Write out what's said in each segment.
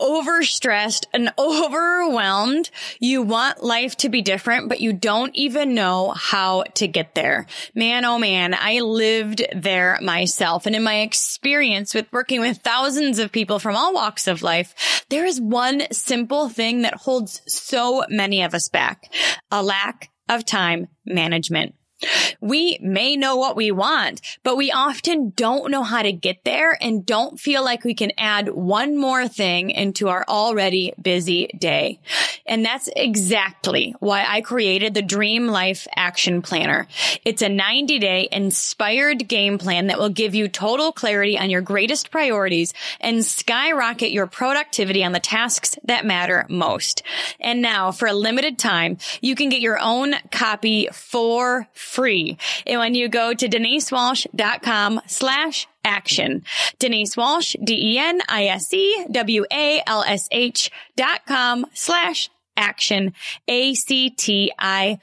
Overstressed, and overwhelmed? You want life to be different, but you don't even know how to get there. Man, oh man, I lived there myself. And in my experience with working with thousands of people from all walks of life, there is one simple thing that holds so many of us back. A lack of time management. We may know what we want, but we often don't know how to get there and don't feel like we can add one more thing into our already busy day. And that's exactly why I created the Dream Life Action Planner. It's a 90 day inspired game plan that will give you total clarity on your greatest priorities and skyrocket your productivity on the tasks that matter most. And now for a limited time, you can get your own copy for. And when you go to denisewalsh.com slash action. Denise Walsh, D-E-N-I-S-E-W-A-L-S-H dot com slash action. A-C-T-I-O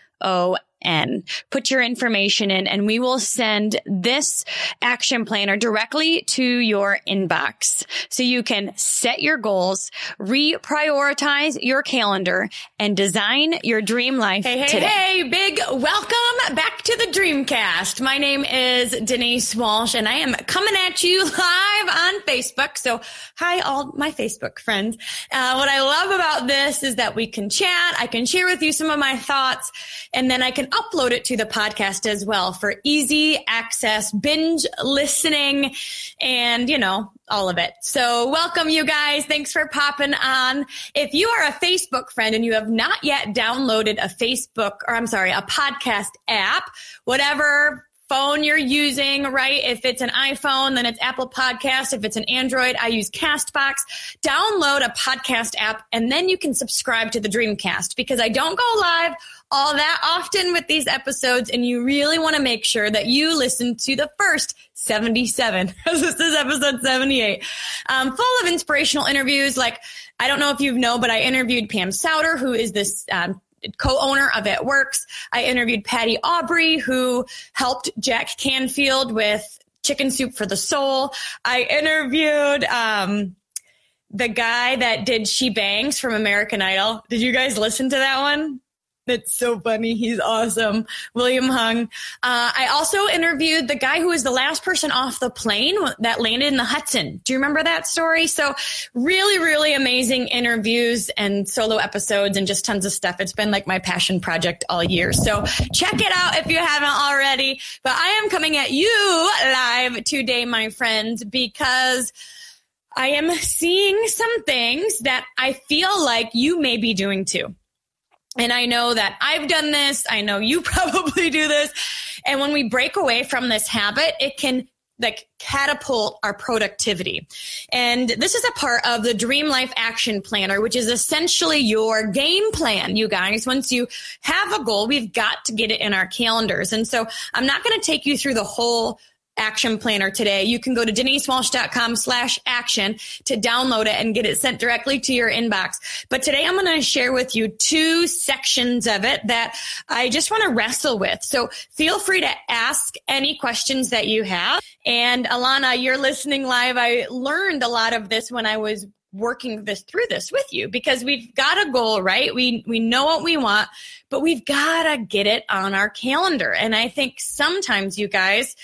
N. Put your information in and we will send this action planner directly to your inbox so you can set your goals, reprioritize your calendar and design your dream life hey, hey, today. Hey, big welcome back to the Dreamcast. My name is Denise Walsh and I am coming at you live on Facebook. So hi, all my Facebook friends. Uh, what I love about this is that we can chat. I can share with you some of my thoughts and then I can upload it to the podcast as well for easy access, binge listening, and you know, all of it. So welcome you guys. Thanks for popping on. If you are a Facebook friend and you have not yet downloaded a Facebook or I'm sorry, a podcast app, whatever phone you're using, right? If it's an iPhone, then it's Apple Podcast. If it's an Android, I use Castbox. Download a podcast app and then you can subscribe to the Dreamcast because I don't go live all that often with these episodes and you really want to make sure that you listen to the first 77 this is episode 78 um, full of inspirational interviews like i don't know if you know but i interviewed pam souter who is this um, co-owner of It Works. I interviewed Patty Aubery, who helped Jack Canfield with Chicken Soup for the Soul. I interviewed um, the guy that did She Bangs from American Idol. Did you guys listen to that one? It's so funny. He's awesome. William Hung. Uh, I also interviewed the guy who was the last person off the plane that landed in the Hudson. Do you remember that story? So really, really amazing interviews and solo episodes and just tons of stuff. It's been like my passion project all year. So check it out if you haven't already. But I am coming at you live today, my friends, because I am seeing some things that I feel like you may be doing too. And I know that I've done this. I know you probably do this. And when we break away from this habit, it can like catapult our productivity. And this is a part of the Dream Life Action Planner, which is essentially your game plan, you guys. Once you have a goal, we've got to get it in our calendars. And so I'm not going to take you through the whole action planner today. You can go to denisewalsh.com slash action to download it and get it sent directly to your inbox. But today I'm going to share with you two sections of it that I just want to wrestle with. So feel free to ask any questions that you have. And Alana, you're listening live. I learned a lot of this when I was working this through this with you because we've got a goal, right? We we know what we want, but we've got to get it on our calendar. And I think sometimes you guys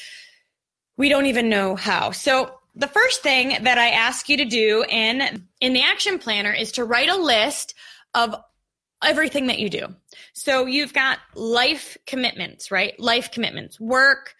we don't even know how. So the first thing that I ask you to do in in the action planner is to write a list of everything that you do. So you've got life commitments, right? Life commitments, work,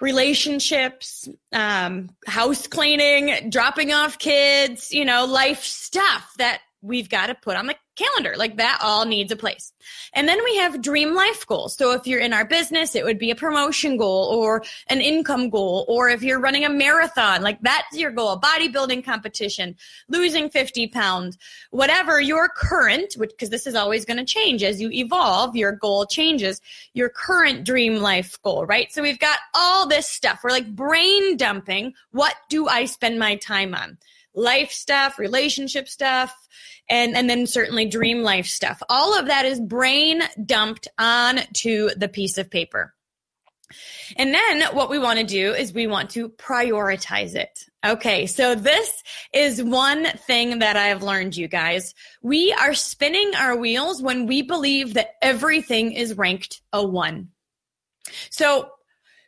relationships, um, house cleaning, dropping off kids, you know, life stuff that we've got to put on the calendar. Like that all needs a place. And then we have dream life goals. So if you're in our business, it would be a promotion goal or an income goal. Or if you're running a marathon, like that's your goal, bodybuilding competition, losing 50 pounds, whatever your current, because this is always going to change as you evolve, your goal changes, your current dream life goal, right? So we've got all this stuff. We're like brain dumping. What do I spend my time on? Life stuff, relationship stuff, and, and then certainly dream life stuff. All of that is brain dumped onto the piece of paper. And then what we want to do is we want to prioritize it. Okay. So this is one thing that I've learned, you guys. We are spinning our wheels when we believe that everything is ranked a one. So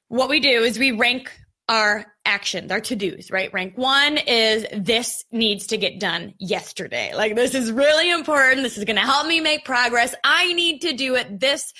what we do is we rank our actions, our to dos, right? Rank one is this needs to get done yesterday. Like this is really important. This is going to help me make progress. I need to do it. This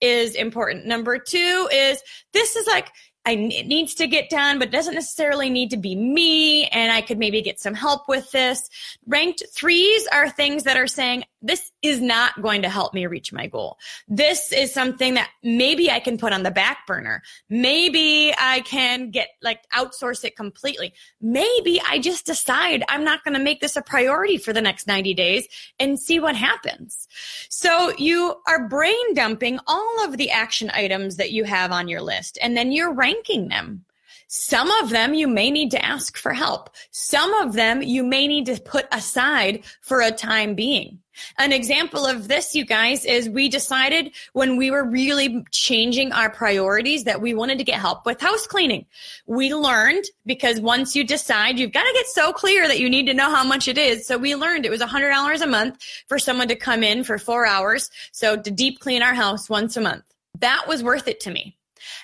is important. Number two is this is like, I, it needs to get done, but it doesn't necessarily need to be me. And I could maybe get some help with this. Ranked threes are things that are saying, this is not going to help me reach my goal. This is something that maybe I can put on the back burner. Maybe I can get like outsource it completely. Maybe I just decide I'm not going to make this a priority for the next 90 days and see what happens. So you are brain dumping all of the action items that you have on your list and then you're ranking them. Some of them you may need to ask for help. Some of them you may need to put aside for a time being. An example of this, you guys, is we decided when we were really changing our priorities that we wanted to get help with house cleaning. We learned because once you decide, you've got to get so clear that you need to know how much it is. So we learned it was $100 a month for someone to come in for four hours. So to deep clean our house once a month. That was worth it to me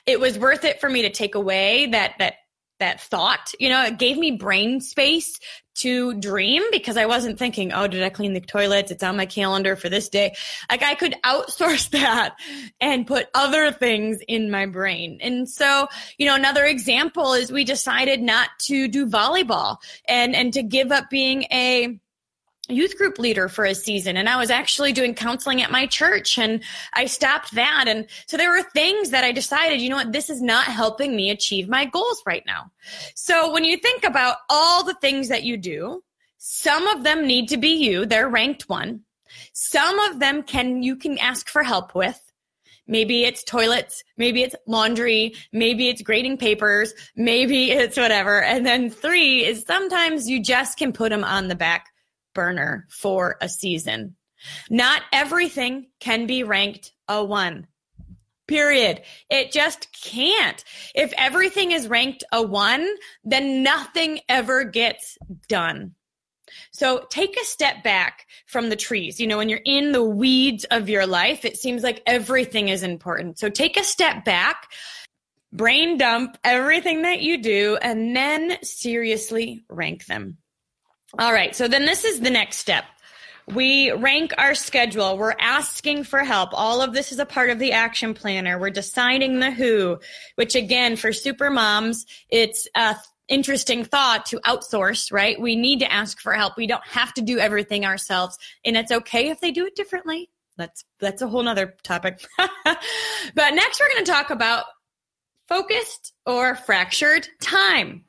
it was worth it for me to take away that that that thought. You know, it gave me brain space to dream because I wasn't thinking, oh, did I clean the toilets? It's on my calendar for this day. Like I could outsource that and put other things in my brain. And so, you know, another example is we decided not to do volleyball and, and to give up being a youth group leader for a season and I was actually doing counseling at my church and I stopped that. And so there were things that I decided, you know what, this is not helping me achieve my goals right now. So when you think about all the things that you do, some of them need to be you. They're ranked one. Some of them can, you can ask for help with. Maybe it's toilets, maybe it's laundry, maybe it's grading papers, maybe it's whatever. And then three is sometimes you just can put them on the back burner for a season. Not everything can be ranked a one. Period. It just can't. If everything is ranked a one, then nothing ever gets done. So take a step back from the trees. You know, when you're in the weeds of your life, it seems like everything is important. So take a step back, brain dump everything that you do, and then seriously rank them. All right. So then this is the next step. We rank our schedule. We're asking for help. All of this is a part of the action planner. We're deciding the who, which again, for super moms, it's a interesting thought to outsource, right? We need to ask for help. We don't have to do everything ourselves and it's okay if they do it differently. That's, that's a whole nother topic. but next we're going to talk about focused or fractured time.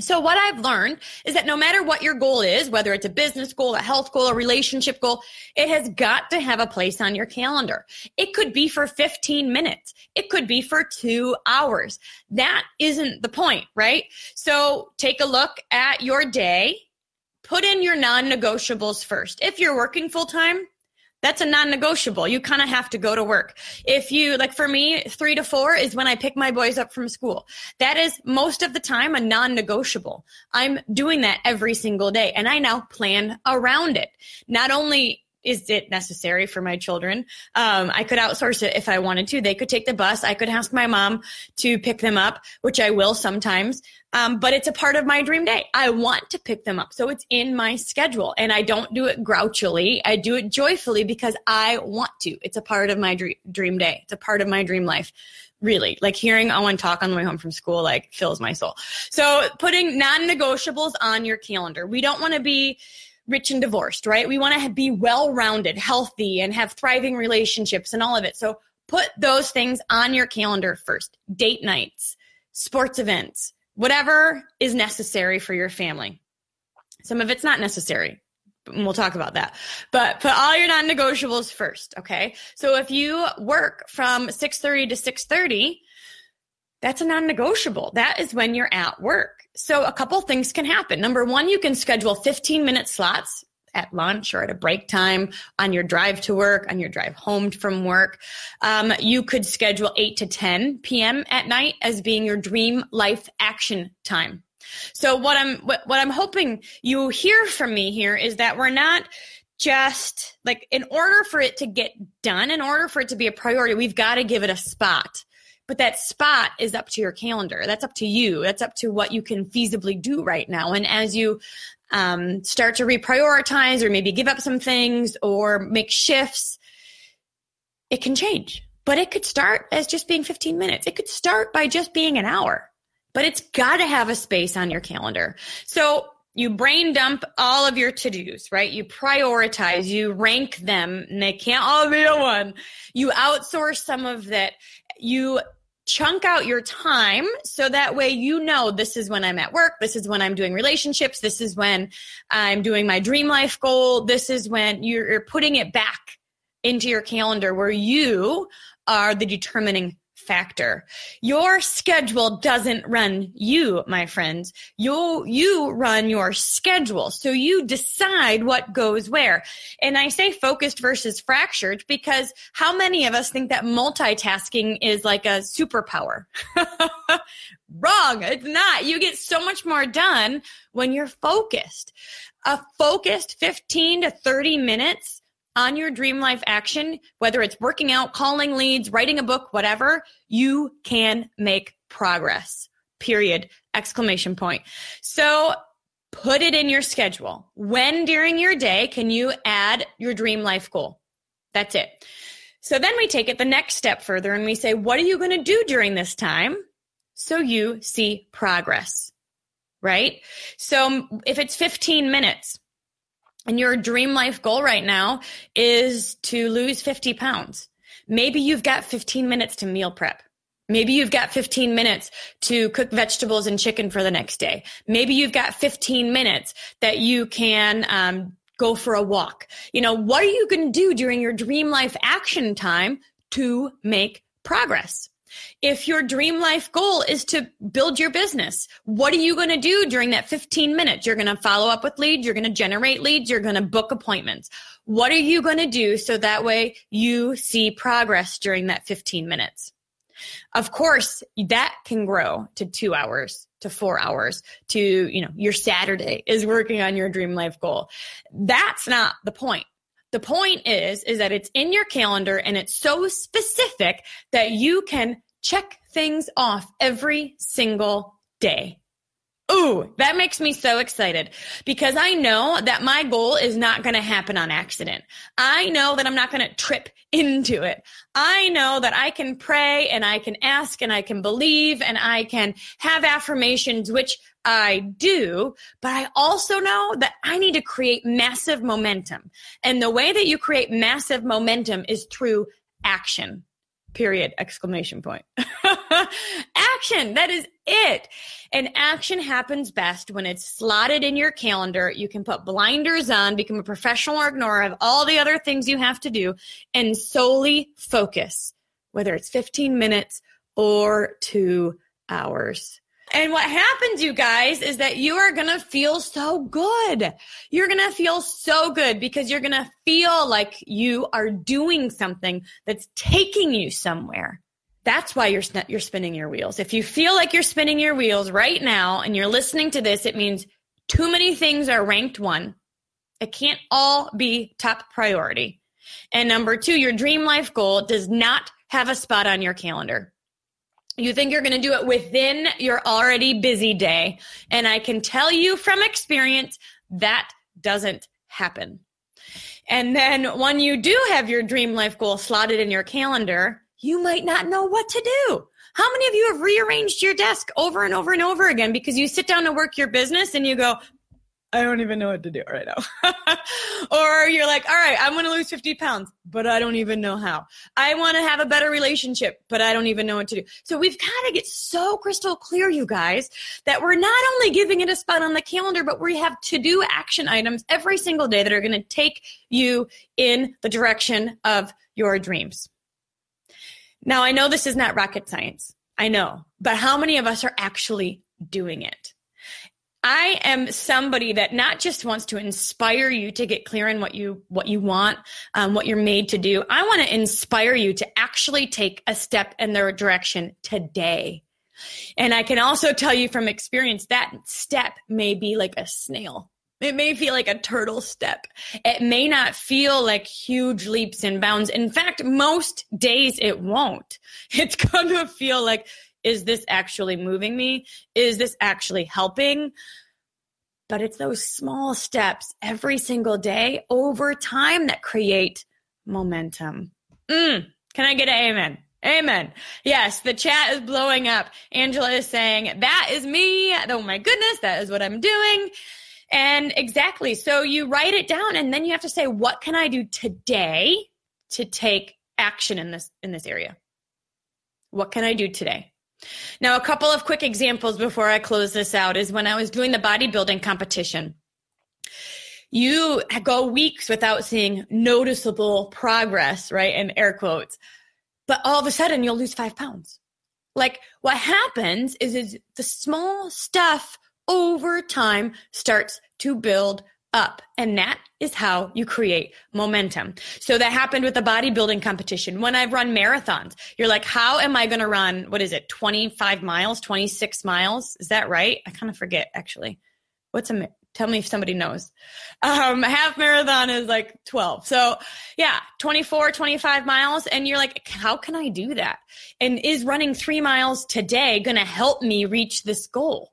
So what I've learned is that no matter what your goal is, whether it's a business goal, a health goal, a relationship goal, it has got to have a place on your calendar. It could be for 15 minutes. It could be for two hours. That isn't the point, right? So take a look at your day. Put in your non-negotiables first. If you're working full time, that's a non-negotiable. You kind of have to go to work. If you, like for me, three to four is when I pick my boys up from school. That is most of the time a non-negotiable. I'm doing that every single day and I now plan around it. Not only is it necessary for my children? Um, I could outsource it if I wanted to. They could take the bus. I could ask my mom to pick them up, which I will sometimes. Um, but it's a part of my dream day. I want to pick them up. So it's in my schedule and I don't do it grouchily. I do it joyfully because I want to. It's a part of my dream, dream day. It's a part of my dream life. Really, like hearing Owen talk on the way home from school, like fills my soul. So putting non-negotiables on your calendar. We don't want to be rich and divorced, right? We want to be well-rounded, healthy, and have thriving relationships and all of it. So put those things on your calendar first. Date nights, sports events, whatever is necessary for your family. Some of it's not necessary. And We'll talk about that. But put all your non-negotiables first, okay? So if you work from 6:30 to 6:30, that's a non negotiable. That is when you're at work. So a couple things can happen. Number one, you can schedule 15 minute slots at lunch or at a break time on your drive to work, on your drive home from work. Um, you could schedule 8 to 10 p.m. at night as being your dream life action time. So what I'm what, what I'm hoping you hear from me here is that we're not just like in order for it to get done, in order for it to be a priority, we've got to give it a spot. But that spot is up to your calendar. That's up to you. That's up to what you can feasibly do right now. And as you um, start to reprioritize or maybe give up some things or make shifts, it can change. But it could start as just being 15 minutes. It could start by just being an hour, but it's got to have a space on your calendar. So you brain dump all of your to-dos, right? You prioritize, you rank them, and they can't all be a one. You outsource some of that. You chunk out your time so that way you know this is when I'm at work, this is when I'm doing relationships, this is when I'm doing my dream life goal, this is when you're, putting it back into your calendar where you are the determining factor. Your schedule doesn't run you, my friends. You, you run your schedule. So you decide what goes where. And I say focused versus fractured because how many of us think that multitasking is like a superpower? Wrong. It's not. You get so much more done when you're focused. A focused 15 to 30 minutes on your dream life action, whether it's working out, calling leads, writing a book, whatever, you can make progress. Period. Exclamation point. So put it in your schedule. When during your day can you add your dream life goal? That's it. So then we take it the next step further and we say, what are you going to do during this time so you see progress? Right? So if it's 15 minutes, and your dream life goal right now is to lose 50 pounds. Maybe you've got 15 minutes to meal prep. Maybe you've got 15 minutes to cook vegetables and chicken for the next day. Maybe you've got 15 minutes that you can um, go for a walk. You know, what are you going to do during your dream life action time to make progress? If your dream life goal is to build your business, what are you going to do during that 15 minutes? You're going to follow up with leads. You're going to generate leads. You're going to book appointments. What are you going to do so that way you see progress during that 15 minutes? Of course, that can grow to two hours, to four hours, to, you know, your Saturday is working on your dream life goal. That's not the point. The point is, is that it's in your calendar and it's so specific that you can check things off every single day. Ooh, that makes me so excited because I know that my goal is not going to happen on accident. I know that I'm not going to trip into it. I know that I can pray and I can ask and I can believe and I can have affirmations, which I do, but I also know that I need to create massive momentum. And the way that you create massive momentum is through action period exclamation point action that is it and action happens best when it's slotted in your calendar you can put blinders on become a professional or ignore of all the other things you have to do and solely focus whether it's 15 minutes or two hours and what happens, you guys, is that you are going to feel so good. You're going to feel so good because you're going to feel like you are doing something that's taking you somewhere. That's why you're, you're spinning your wheels. If you feel like you're spinning your wheels right now and you're listening to this, it means too many things are ranked one. It can't all be top priority. And number two, your dream life goal does not have a spot on your calendar. You think you're going to do it within your already busy day. And I can tell you from experience that doesn't happen. And then when you do have your dream life goal slotted in your calendar, you might not know what to do. How many of you have rearranged your desk over and over and over again because you sit down to work your business and you go, I don't even know what to do right now. or you're like, all right, I'm going to lose 50 pounds, but I don't even know how. I want to have a better relationship, but I don't even know what to do. So we've got to get so crystal clear, you guys, that we're not only giving it a spot on the calendar, but we have to do action items every single day that are going to take you in the direction of your dreams. Now, I know this is not rocket science. I know. But how many of us are actually doing it? I am somebody that not just wants to inspire you to get clear on what you what you want, um, what you're made to do. I want to inspire you to actually take a step in their direction today. And I can also tell you from experience that step may be like a snail. It may feel like a turtle step. It may not feel like huge leaps and bounds. In fact, most days it won't. It's going to feel like is this actually moving me? Is this actually helping? But it's those small steps every single day over time that create momentum. Mm, can I get an amen? Amen. Yes, the chat is blowing up. Angela is saying, that is me. Oh my goodness, that is what I'm doing. And exactly. So you write it down and then you have to say, what can I do today to take action in this, in this area? What can I do today? Now, a couple of quick examples before I close this out is when I was doing the bodybuilding competition. You go weeks without seeing noticeable progress, right? In air quotes. But all of a sudden you'll lose five pounds. Like what happens is, is the small stuff over time starts to build up. And that is how you create momentum. So that happened with the bodybuilding competition. When I've run marathons, you're like, how am I going to run? What is it? 25 miles, 26 miles? Is that right? I kind of forget actually. What's a, tell me if somebody knows. Um, half marathon is like 12. So yeah, 24, 25 miles. And you're like, how can I do that? And is running three miles today going to help me reach this goal?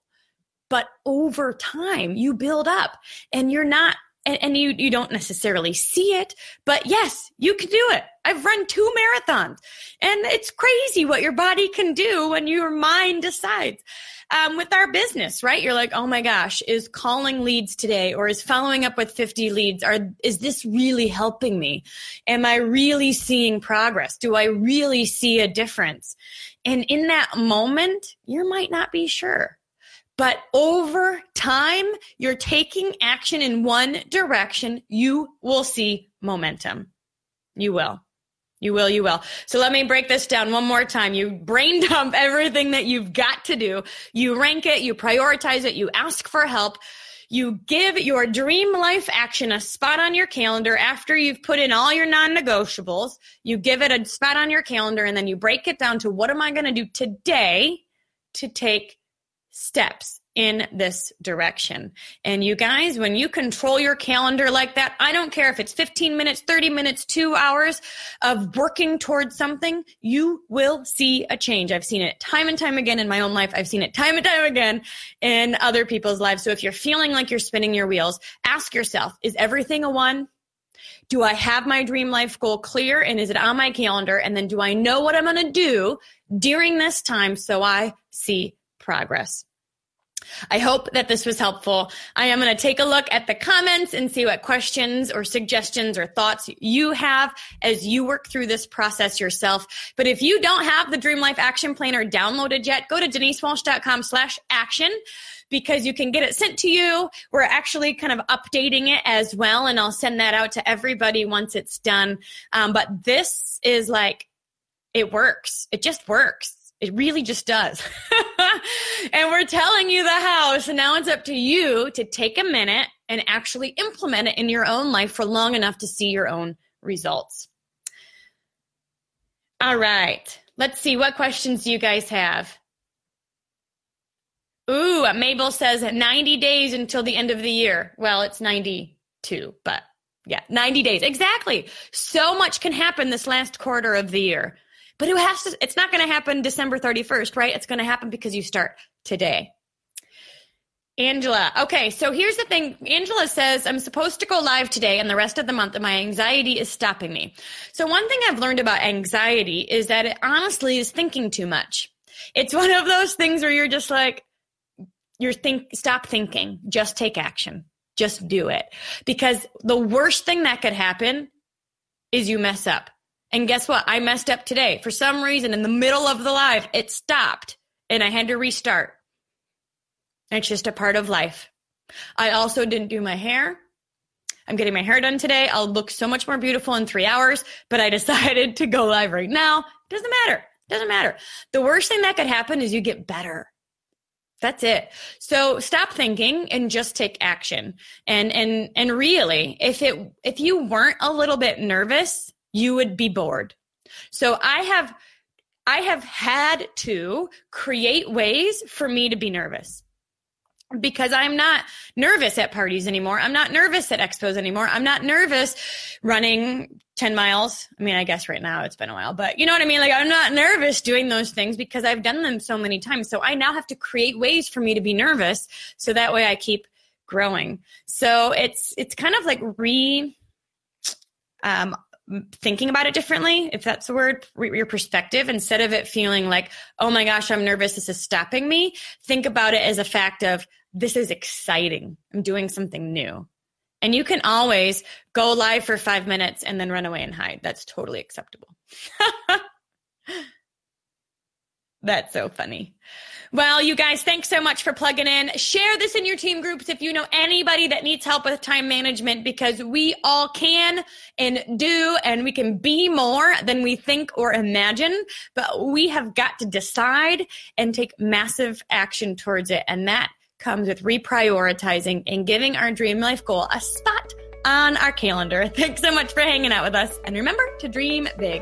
But over time you build up and you're not and, and, you you don't necessarily see it but yes you can do it. I've run two marathons and it's crazy what your body can do when your mind decides. Um, with our business right? You're like oh my gosh is calling leads today or is following up with 50 leads are is this really helping me? Am i really seeing progress? Do i really see a difference? And in that moment you might not be sure but over time, you're taking action in one direction, you will see momentum. You will. You will, you will. So let me break this down one more time. You brain dump everything that you've got to do. You rank it, you prioritize it, you ask for help. You give your dream life action a spot on your calendar after you've put in all your non negotiables. You give it a spot on your calendar and then you break it down to what am I going to do today to take steps in this direction. And you guys, when you control your calendar like that, I don't care if it's 15 minutes, 30 minutes, two hours of working towards something, you will see a change. I've seen it time and time again in my own life. I've seen it time and time again in other people's lives. So if you're feeling like you're spinning your wheels, ask yourself, is everything a one? Do I have my dream life goal clear and is it on my calendar? And then do I know what I'm going to do during this time so I see progress? I hope that this was helpful. I am going to take a look at the comments and see what questions or suggestions or thoughts you have as you work through this process yourself. But if you don't have the Dream Life Action Planner downloaded yet, go to denisewalsh.com slash action because you can get it sent to you. We're actually kind of updating it as well, and I'll send that out to everybody once it's done. Um, but this is like, it works. It just works. It really just does. and we're telling you the how. So now it's up to you to take a minute and actually implement it in your own life for long enough to see your own results. All right. Let's see. What questions you guys have? Ooh, Mabel says 90 days until the end of the year. Well, it's 92, but yeah, 90 days. Exactly. So much can happen this last quarter of the year. But it has to, it's not going to happen December 31st, right? It's going to happen because you start today. Angela. Okay, so here's the thing. Angela says, I'm supposed to go live today and the rest of the month, and my anxiety is stopping me. So, one thing I've learned about anxiety is that it honestly is thinking too much. It's one of those things where you're just like, you're think, stop thinking, just take action, just do it. Because the worst thing that could happen is you mess up. And guess what? I messed up today. For some reason, in the middle of the live, it stopped and I had to restart. It's just a part of life. I also didn't do my hair. I'm getting my hair done today. I'll look so much more beautiful in three hours, but I decided to go live right now. Doesn't matter. Doesn't matter. The worst thing that could happen is you get better. That's it. So stop thinking and just take action. And and and really, if it if you weren't a little bit nervous, you would be bored. So I have I have had to create ways for me to be nervous because I'm not nervous at parties anymore. I'm not nervous at expos anymore. I'm not nervous running 10 miles. I mean, I guess right now it's been a while, but you know what I mean? Like, I'm not nervous doing those things because I've done them so many times. So I now have to create ways for me to be nervous. So that way I keep growing. So it's, it's kind of like re, um, thinking about it differently, if that's the word, your perspective, instead of it feeling like, oh my gosh, I'm nervous, this is stopping me, think about it as a fact of, this is exciting. I'm doing something new. And you can always go live for five minutes and then run away and hide. That's totally acceptable. That's so funny. Well, you guys, thanks so much for plugging in. Share this in your team groups if you know anybody that needs help with time management because we all can and do, and we can be more than we think or imagine. But we have got to decide and take massive action towards it. And that comes with reprioritizing and giving our dream life goal a spot on our calendar. Thanks so much for hanging out with us. And remember to dream big.